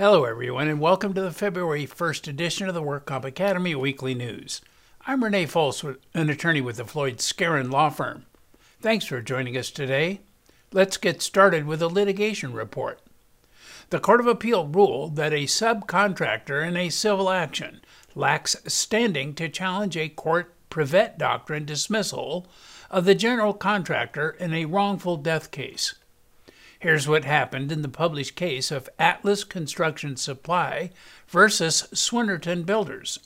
Hello, everyone, and welcome to the February 1st edition of the WorkComp Academy Weekly News. I'm Renee Fols, an attorney with the Floyd Skeren Law Firm. Thanks for joining us today. Let's get started with a litigation report. The Court of Appeal ruled that a subcontractor in a civil action lacks standing to challenge a court Privette doctrine dismissal of the general contractor in a wrongful death case. Here's what happened in the published case of Atlas Construction Supply versus Swinnerton Builders.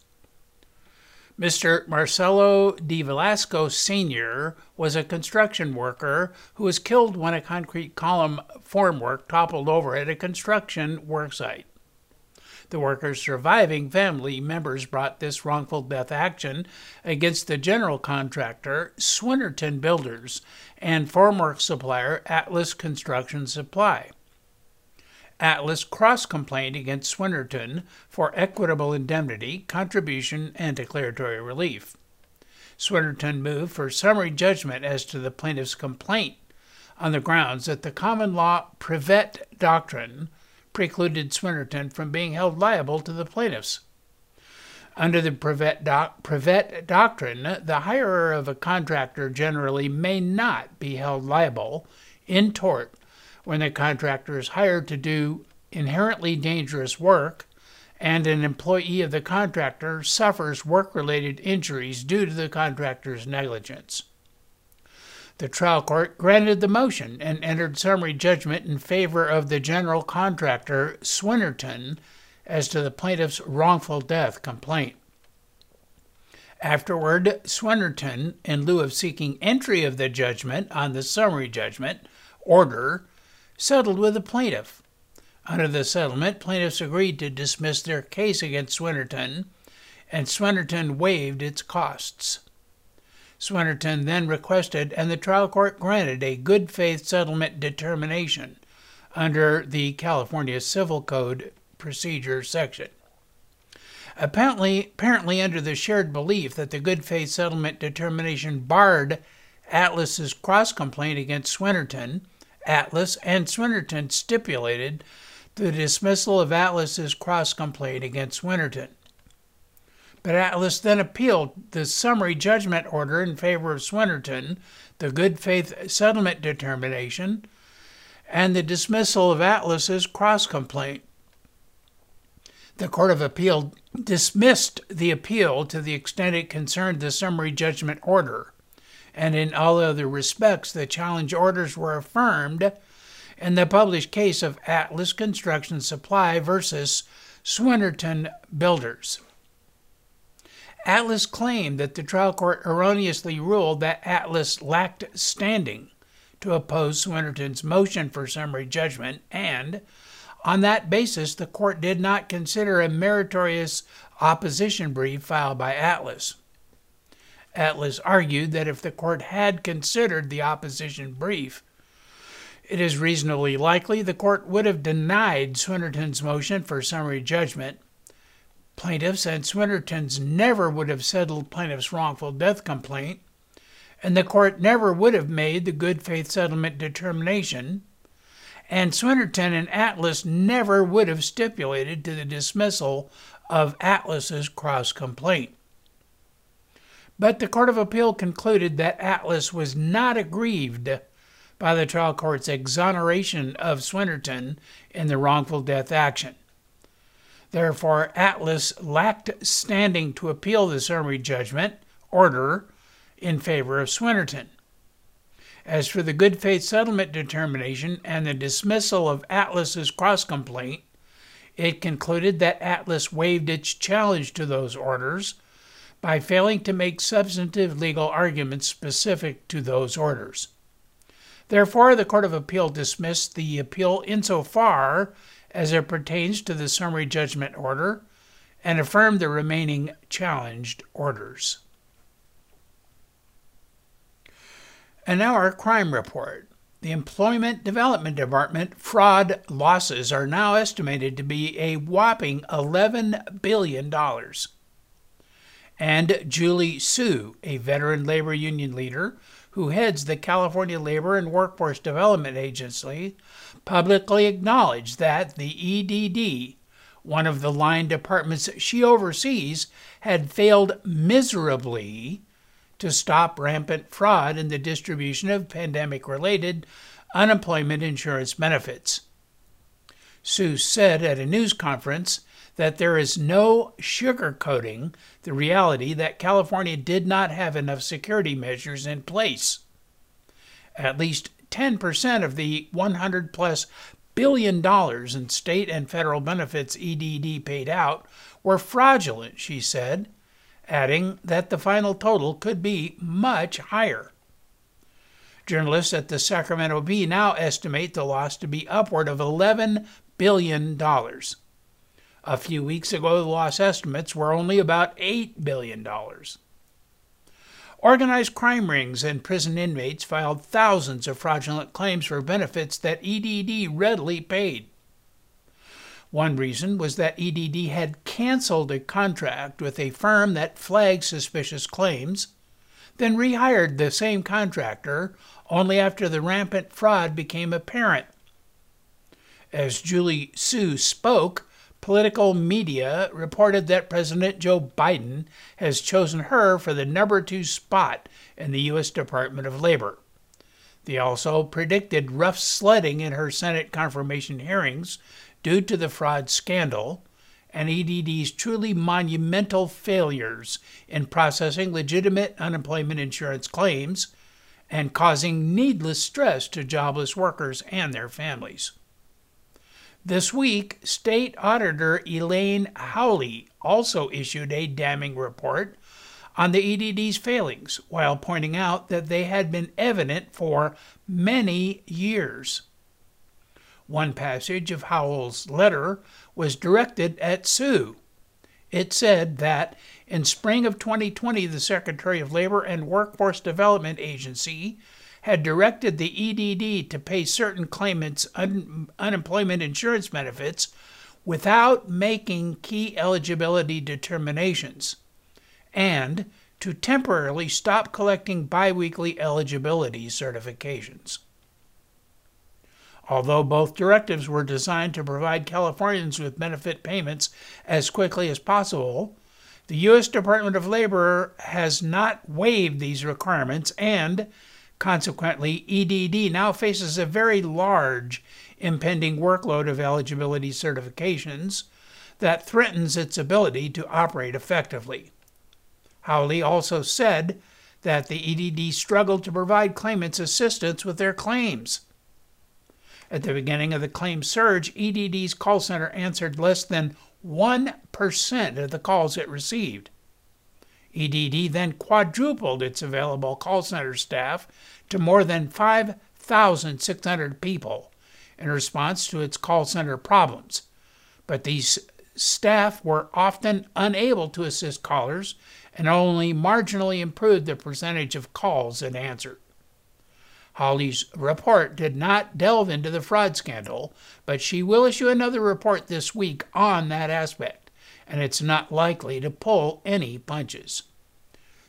Mr. Marcelo de Velasco Sr. was a construction worker who was killed when a concrete column formwork toppled over at a construction worksite. The worker's surviving family members brought this wrongful death action against the general contractor, Swinnerton Builders, and formwork supplier Atlas Construction Supply. Atlas cross complained against Swinnerton for equitable indemnity, contribution, and declaratory relief. Swinnerton moved for summary judgment as to the plaintiff's complaint on the grounds that the common law Privette doctrine precluded Swinnerton from being held liable to the plaintiffs. Under the Privette, doc, doctrine, the hirer of a contractor generally may not be held liable in tort when the contractor is hired to do inherently dangerous work and an employee of the contractor suffers work related injuries due to the contractor's negligence. The trial court granted the motion and entered summary judgment in favor of the general contractor, Swinnerton, as to the plaintiff's wrongful death complaint. Afterward, Swinnerton, in lieu of seeking entry of the judgment on the summary judgment order, settled with the plaintiff. Under the settlement, plaintiffs agreed to dismiss their case against Swinnerton, and Swinnerton waived its costs. Swinnerton then requested, and the trial court granted, a good faith settlement determination under the California Civil Code procedure section. Apparently, apparently, under the shared belief that the good faith settlement determination barred Atlas's cross complaint against Swinnerton, Atlas and Swinnerton stipulated the dismissal of Atlas's cross complaint against Swinnerton. But Atlas then appealed the summary judgment order in favor of Swinnerton, the good faith settlement determination, and the dismissal of Atlas's cross complaint. The Court of Appeal dismissed the appeal to the extent it concerned the summary judgment order, and in all other respects, the challenge orders were affirmed in the published case of Atlas Construction Supply versus Swinnerton Builders. Atlas claimed that the trial court erroneously ruled that Atlas lacked standing to oppose Swinnerton's motion for summary judgment, and on that basis, the court did not consider a meritorious opposition brief filed by Atlas. Atlas argued that if the court had considered the opposition brief, it is reasonably likely the court would have denied Swinnerton's motion for summary judgment Plaintiffs and Swinnertons never would have settled plaintiff's wrongful death complaint, and the court never would have made the good faith settlement determination, and Swinnerton and Atlas never would have stipulated to the dismissal of Atlas's cross complaint. But the Court of Appeal concluded that Atlas was not aggrieved by the trial court's exoneration of Swinnerton in the wrongful death action. Therefore, Atlas lacked standing to appeal the summary judgment order in favor of Swinnerton. As for the good faith settlement determination and the dismissal of Atlas's cross complaint, it concluded that Atlas waived its challenge to those orders by failing to make substantive legal arguments specific to those orders. Therefore, the Court of Appeal dismissed the appeal insofar as it pertains to the summary judgment order and affirmed the remaining challenged orders. And now our crime report. The Employment Development Department fraud losses are now estimated to be a whopping $11 billion. And Julie Su, a veteran labor union leader who heads the California Labor and Workforce Development Agency, publicly acknowledged that the EDD one of the line departments she oversees, had failed miserably to stop rampant fraud in the distribution of pandemic related unemployment insurance benefits. Su said at a news conference that there is no sugarcoating the reality that California did not have enough security measures in place. At least 10% of the 100 plus billion dollars in state and federal benefits EDD paid out were fraudulent, she said, adding that the final total could be much higher. Journalists at the Sacramento Bee now estimate the loss to be upward of $11 billion. A few weeks ago, the loss estimates were only about $8 billion. Organized crime rings and prison inmates filed thousands of fraudulent claims for benefits that EDD readily paid. One reason was that EDD had canceled a contract with a firm that flagged suspicious claims, then rehired the same contractor only after the rampant fraud became apparent. As Julie Su spoke, political media reported that President Joe Biden has chosen her for the number two spot in the U.S. Department of Labor. They also predicted rough sledding in her Senate confirmation hearings due to the fraud scandal and EDD's truly monumental failures in processing legitimate unemployment insurance claims and causing needless stress to jobless workers and their families. This week, State Auditor Elaine Howle also issued a damning report on the EDD's failings while pointing out that they had been evident for many years. One passage of Howle's letter was directed at Su. It said that in spring of 2020, the Secretary of Labor and Workforce Development Agency had directed the EDD to pay certain claimants un- unemployment insurance benefits without making key eligibility determinations, and to temporarily stop collecting biweekly eligibility certifications. Although both directives were designed to provide Californians with benefit payments as quickly as possible, the U.S. Department of Labor has not waived these requirements and Consequently, EDD now faces a very large impending workload of eligibility certifications that threatens its ability to operate effectively. Howle also said that the EDD struggled to provide claimants assistance with their claims. At the beginning of the claim surge, EDD's call center answered less than 1% of the calls it received. EDD then quadrupled its available call center staff to more than 5,600 people in response to its call center problems. But these staff were often unable to assist callers and only marginally improved the percentage of calls answered. Howle's report did not delve into the fraud scandal, but she will issue another report this week on that aspect, and it's not likely to pull any punches.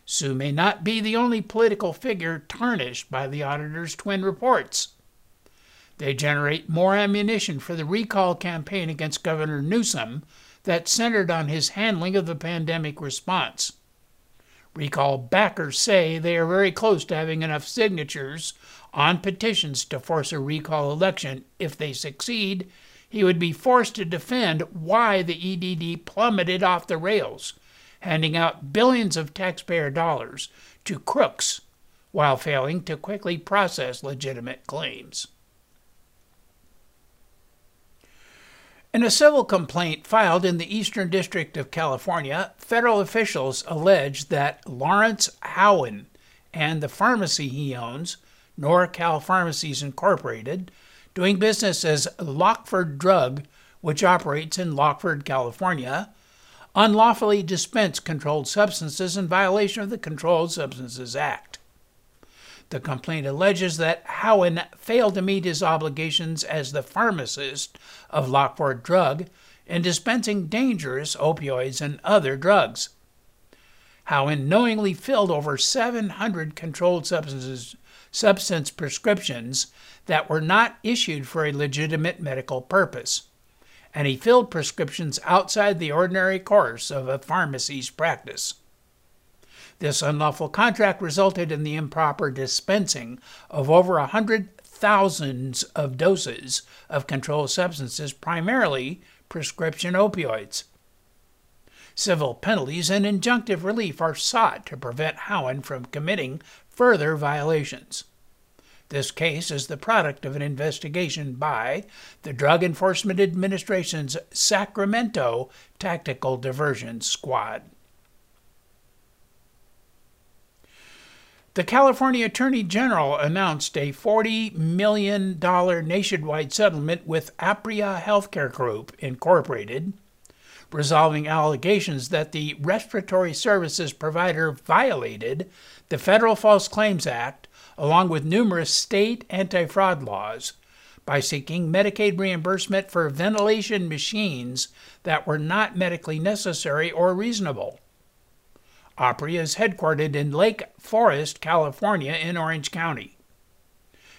Su may not be the only political figure tarnished by the auditor's twin reports. They generate more ammunition for the recall campaign against Governor Newsom that centered on his handling of the pandemic response. Recall backers say they are very close to having enough signatures on petitions to force a recall election. If they succeed, he would be forced to defend why the EDD plummeted off the rails handing out billions of taxpayer dollars to crooks while failing to quickly process legitimate claims. In a civil complaint filed in the Eastern District of California, federal officials allege that Lawrence Howen and the pharmacy he owns, NorCal Pharmacies Incorporated, doing business as Lockford Drug, which operates in Lockford, California, unlawfully dispense controlled substances in violation of the Controlled Substances Act. The complaint alleges that Howen failed to meet his obligations as the pharmacist of Lockford Drug in dispensing dangerous opioids and other drugs. Howen knowingly filled over 700 controlled substances, substance prescriptions that were not issued for a legitimate medical purpose and he filled prescriptions outside the ordinary course of a pharmacy's practice. This unlawful contract resulted in the improper dispensing of over a hundred thousands of doses of controlled substances, primarily prescription opioids. Civil penalties and injunctive relief are sought to prevent Howen from committing further violations. This case is the product of an investigation by the Drug Enforcement Administration's Sacramento Tactical Diversion Squad. The California Attorney General announced a $40 million nationwide settlement with Apria Healthcare Group, Incorporated, resolving allegations that the respiratory services provider violated the Federal False Claims Act along with numerous state anti fraud laws by seeking Medicaid reimbursement for ventilation machines that were not medically necessary or reasonable. Apria is headquartered in Lake Forest, California, in Orange County.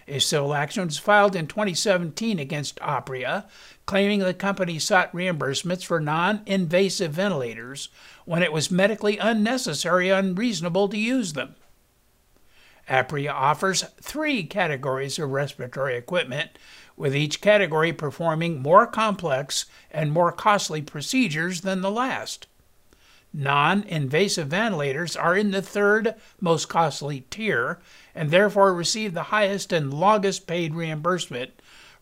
A civil action was filed in 2017 against Apria, claiming the company sought reimbursements for non invasive ventilators when it was medically unnecessary or unreasonable to use them. Apria offers three categories of respiratory equipment, with each category performing more complex and more costly procedures than the last. Non invasive ventilators are in the third most costly tier and therefore receive the highest and longest paid reimbursement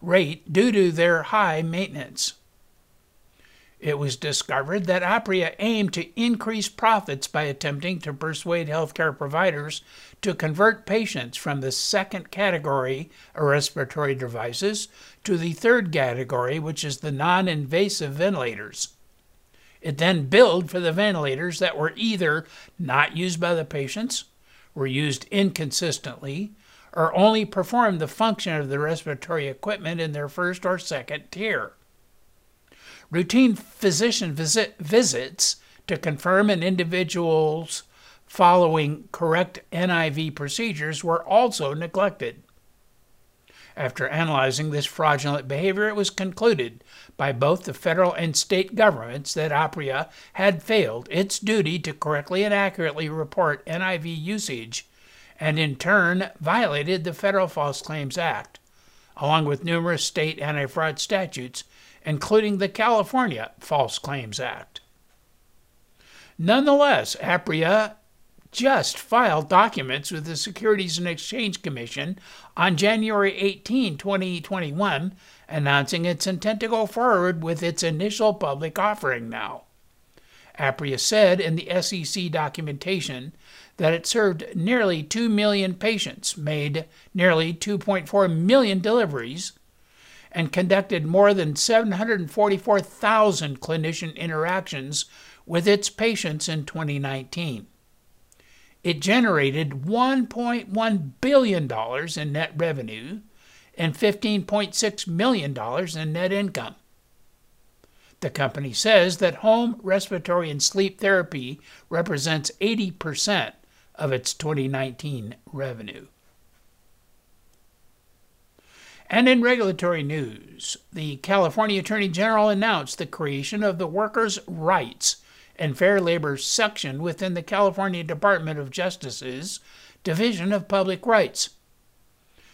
rate due to their high maintenance. It was discovered that Apria aimed to increase profits by attempting to persuade healthcare providers to convert patients from the second category of respiratory devices to the third category, which is the non invasive ventilators. It then billed for the ventilators that were either not used by the patients, were used inconsistently, or only performed the function of the respiratory equipment in their first or second tier. Routine physician visit, visits to confirm an individual's following correct NIV procedures were also neglected. After analyzing this fraudulent behavior, it was concluded by both the federal and state governments that Apria had failed its duty to correctly and accurately report NIV usage and in turn violated the Federal False Claims Act, along with numerous state anti fraud statutes, including the California False Claims Act. Nonetheless, Apria just filed documents with the Securities and Exchange Commission on January 18, 2021, announcing its intent to go forward with its initial public offering now. Apria said in the SEC documentation that it served nearly 2 million patients, made nearly 2.4 million deliveries, and conducted more than 744,000 clinician interactions with its patients in 2019. It generated $1.1 billion in net revenue and $15.6 million in net income. The company says that home respiratory and sleep therapy represents 80% of its 2019 revenue. And in regulatory news, the California Attorney General announced the creation of the Workers' Rights and Fair Labor section within the California Department of Justice's Division of Public Rights.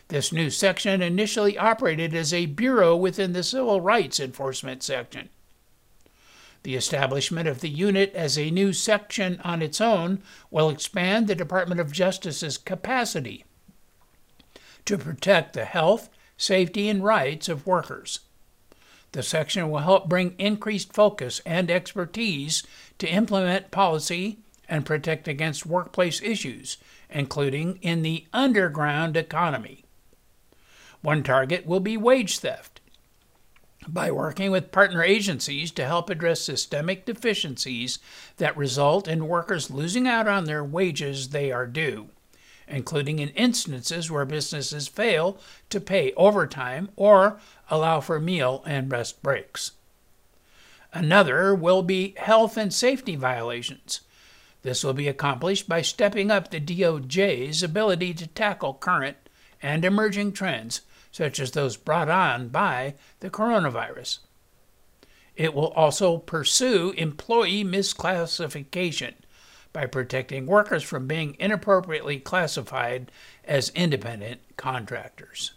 This new section initially operated as a bureau within the Civil Rights Enforcement section. The establishment of the unit as a new section on its own will expand the Department of Justice's capacity to protect the health, safety, and rights of workers. The section will help bring increased focus and expertise to implement policy and protect against workplace issues, including in the underground economy. One target will be wage theft. By working with partner agencies to help address systemic deficiencies that result in workers losing out on their wages they are due, including in instances where businesses fail to pay overtime or allow for meal and rest breaks. Another will be health and safety violations. This will be accomplished by stepping up the DOJ's ability to tackle current and emerging trends, such as those brought on by the coronavirus. It will also pursue employee misclassification by protecting workers from being inappropriately classified as independent contractors.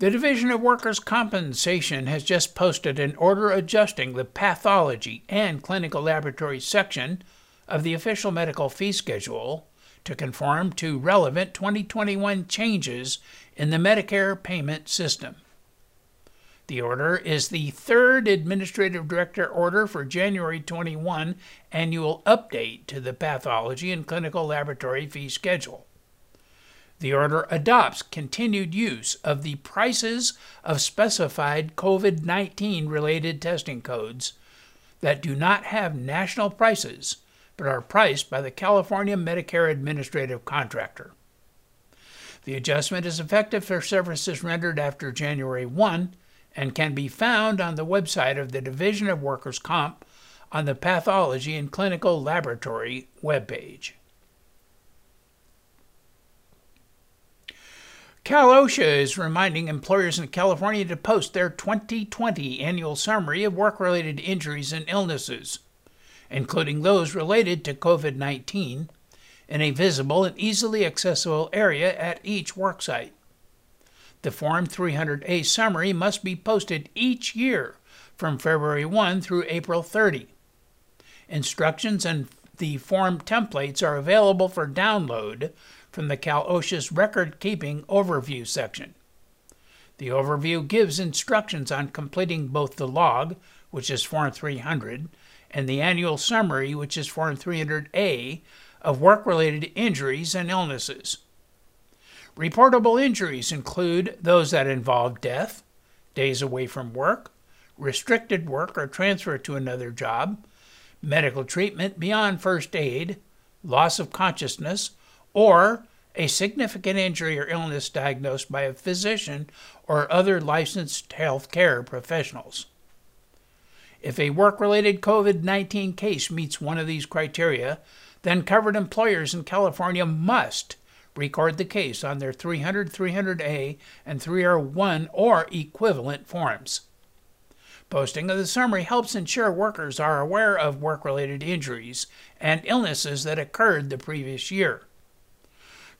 The Division of Workers' Compensation has just posted an order adjusting the pathology and clinical laboratory section of the official medical fee schedule to conform to relevant 2021 changes in the Medicare payment system. The order is the third Administrative Director order for January 21 annual update to the pathology and clinical laboratory fee schedule. The order adopts continued use of the prices of specified COVID 19 related testing codes that do not have national prices but are priced by the California Medicare Administrative Contractor. The adjustment is effective for services rendered after January 1 and can be found on the website of the Division of Workers' Comp on the Pathology and Clinical Laboratory webpage. Cal OSHA is reminding employers in California to post their 2020 annual summary of work related injuries and illnesses, including those related to COVID 19, in a visible and easily accessible area at each worksite. The Form 300A summary must be posted each year from February 1 through April 30. Instructions and the form templates are available for download from the Cal OSHA's Record Keeping Overview section. The overview gives instructions on completing both the log, which is Form 300, and the annual summary, which is Form 300A, of work related injuries and illnesses. Reportable injuries include those that involve death, days away from work, restricted work or transfer to another job, medical treatment beyond first aid, loss of consciousness, or a significant injury or illness diagnosed by a physician or other licensed health care professionals. If a work related COVID 19 case meets one of these criteria, then covered employers in California must record the case on their 300, 300A, and 301 or equivalent forms. Posting of the summary helps ensure workers are aware of work related injuries and illnesses that occurred the previous year.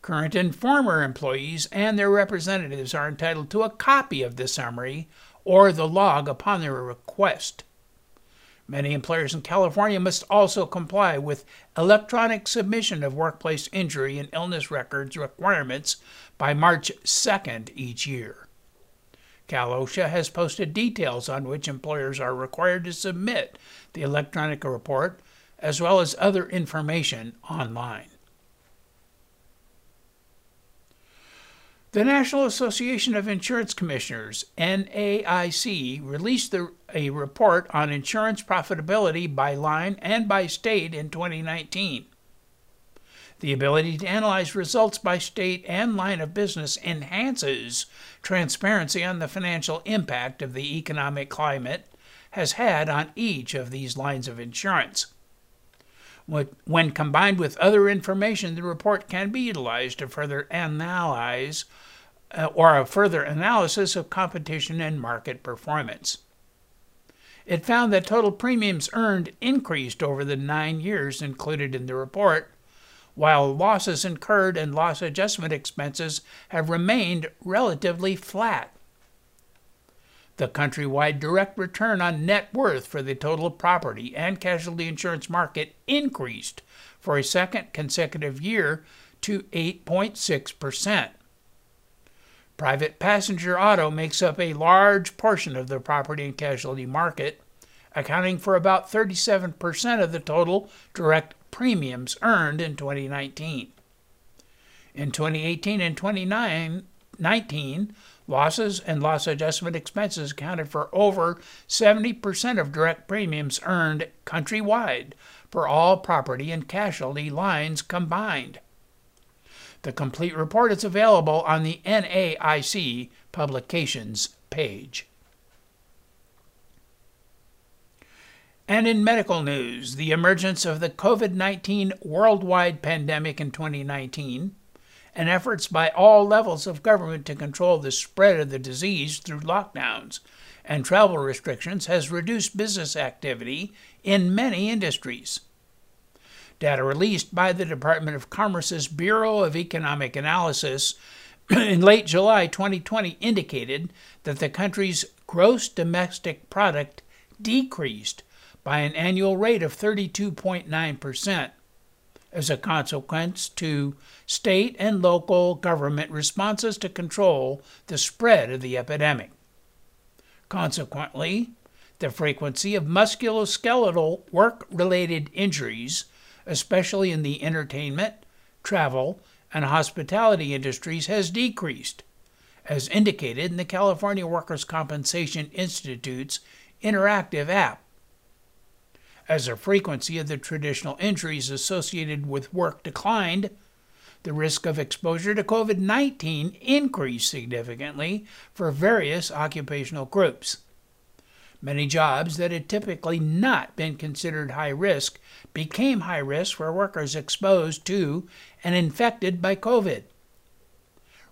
Current and former employees and their representatives are entitled to a copy of the summary or the log upon their request. Many employers in California must also comply with electronic submission of workplace injury and illness records requirements by March 2nd each year. Cal OSHA has posted details on which employers are required to submit the electronic report, as well as other information online. The National Association of Insurance Commissioners, NAIC, released the, a report on insurance profitability by line and by state in 2019. The ability to analyze results by state and line of business enhances transparency on the financial impact of the economic climate has had on each of these lines of insurance. When combined with other information, the report can be utilized to further analyze uh, or a further analysis of competition and market performance. It found that total premiums earned increased over the nine years included in the report, while losses incurred and loss adjustment expenses have remained relatively flat. The countrywide direct return on net worth for the total property and casualty insurance market increased for a second consecutive year to 8.6%. Private passenger auto makes up a large portion of the property and casualty market, accounting for about 37% of the total direct premiums earned in 2019. In 2018 and 2019, Losses and loss adjustment expenses accounted for over 70% of direct premiums earned countrywide for all property and casualty lines combined. The complete report is available on the NAIC publications page. And in medical news, the emergence of the COVID 19 worldwide pandemic in 2019 and efforts by all levels of government to control the spread of the disease through lockdowns and travel restrictions has reduced business activity in many industries. Data released by the Department of Commerce's Bureau of Economic Analysis in late July 2020 indicated that the country's gross domestic product decreased by an annual rate of 32.9% as a consequence to state and local government responses to control the spread of the epidemic. Consequently, the frequency of musculoskeletal work related injuries, especially in the entertainment, travel, and hospitality industries, has decreased, as indicated in the California Workers' Compensation Institute's interactive app as the frequency of the traditional injuries associated with work declined, the risk of exposure to COVID 19 increased significantly for various occupational groups. Many jobs that had typically not been considered high risk became high risk for workers exposed to and infected by COVID.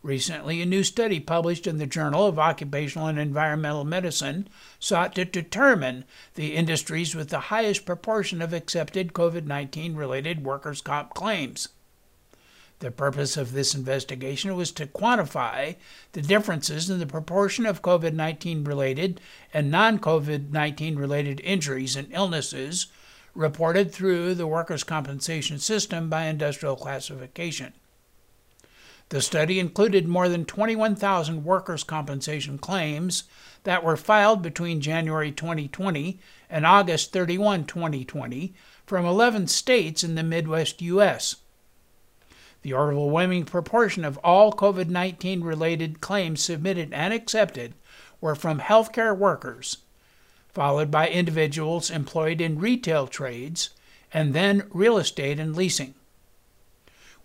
Recently, a new study published in the Journal of Occupational and Environmental Medicine sought to determine the industries with the highest proportion of accepted COVID 19 related workers' comp claims. The purpose of this investigation was to quantify the differences in the proportion of COVID 19 related and non COVID 19 related injuries and illnesses reported through the workers' compensation system by industrial classification. The study included more than 21,000 workers' compensation claims that were filed between January 2020 and August 31, 2020, from 11 states in the Midwest U.S. The overwhelming proportion of all COVID 19 related claims submitted and accepted were from healthcare workers, followed by individuals employed in retail trades, and then real estate and leasing.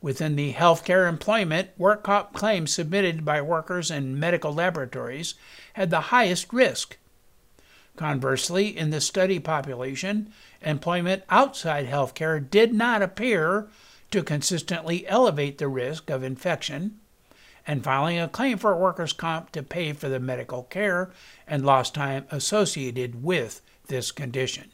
Within the healthcare employment, work comp claims submitted by workers in medical laboratories had the highest risk. Conversely, in the study population, employment outside healthcare did not appear to consistently elevate the risk of infection, and filing a claim for workers' comp to pay for the medical care and lost time associated with this condition.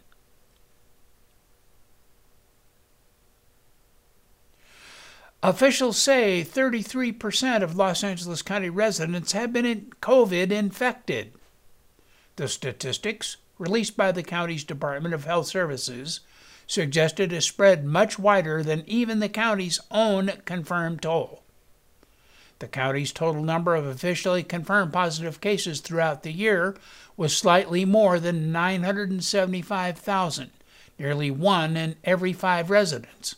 Officials say 33% of Los Angeles County residents have been COVID infected. The statistics, released by the county's Department of Health Services, suggested a spread much wider than even the county's own confirmed toll. The county's total number of officially confirmed positive cases throughout the year was slightly more than 975,000, nearly one in every five residents.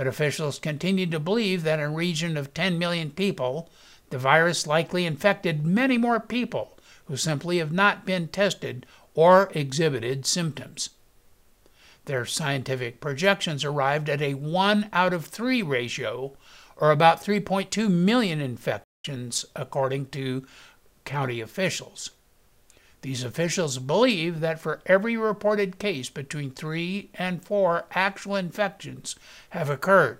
But officials continue to believe that in a region of 10 million people, the virus likely infected many more people who simply have not been tested or exhibited symptoms. Their scientific projections arrived at a 1 out of 3 ratio, or about 3.2 million infections, according to county officials. These officials believe that for every reported case, between three and four actual infections have occurred.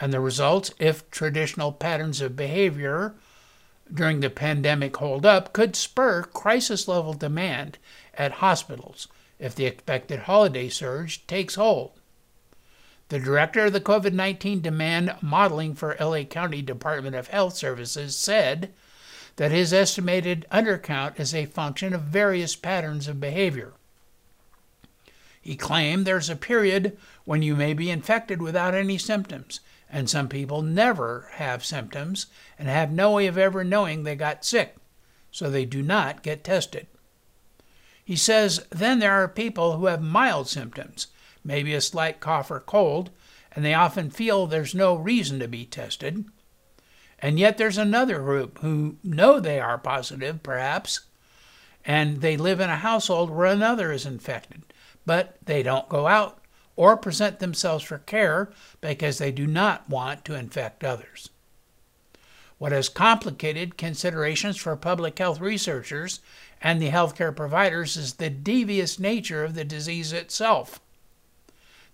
And the results, if traditional patterns of behavior during the pandemic hold up, could spur crisis level demand at hospitals if the expected holiday surge takes hold. The director of the COVID 19 demand modeling for LA County Department of Health Services said that his estimated undercount is a function of various patterns of behavior. He claimed there's a period when you may be infected without any symptoms, and some people never have symptoms and have no way of ever knowing they got sick, so they do not get tested. He says then there are people who have mild symptoms, maybe a slight cough or cold, and they often feel there's no reason to be tested. And yet there's another group who know they are positive, perhaps, and they live in a household where another is infected, but they don't go out or present themselves for care because they do not want to infect others. What has complicated considerations for public health researchers and the healthcare providers is the devious nature of the disease itself.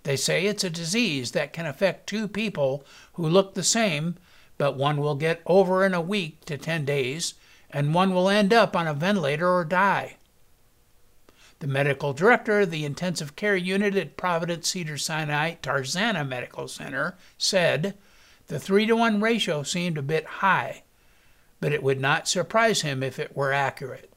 They say it's a disease that can affect two people who look the same, but one will get over in a week to 10 days, and one will end up on a ventilator or die. The medical director of the intensive care unit at Providence Cedars-Sinai Tarzana Medical Center said the 3 to 1 ratio seemed a bit high, but it would not surprise him if it were accurate.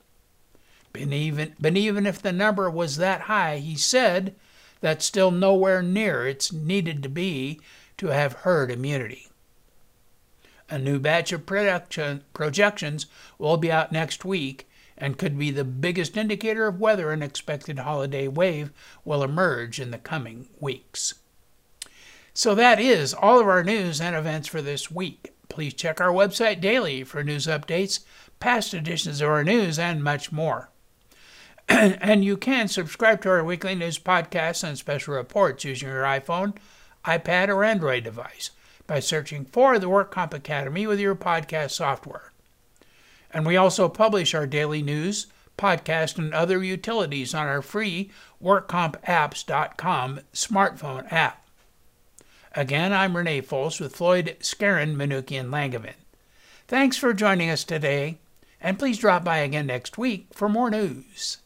But even, but even if the number was that high, he said that's still nowhere near it's needed to be to have herd immunity. A new batch of production, projections will be out next week and could be the biggest indicator of whether an expected holiday wave will emerge in the coming weeks. So that is all of our news and events for this week. Please check our website daily for news updates, past editions of our news, and much more. and you can subscribe to our weekly news podcasts and special reports using your iPhone, iPad, or Android device by searching for the WorkComp Academy with your podcast software. And we also publish our daily news, podcast, and other utilities on our free WorkCompApps.com smartphone app. Again, I'm Renee Fols with Floyd, Skeren, Manukian, Langevin. Thanks for joining us today, and please drop by again next week for more news.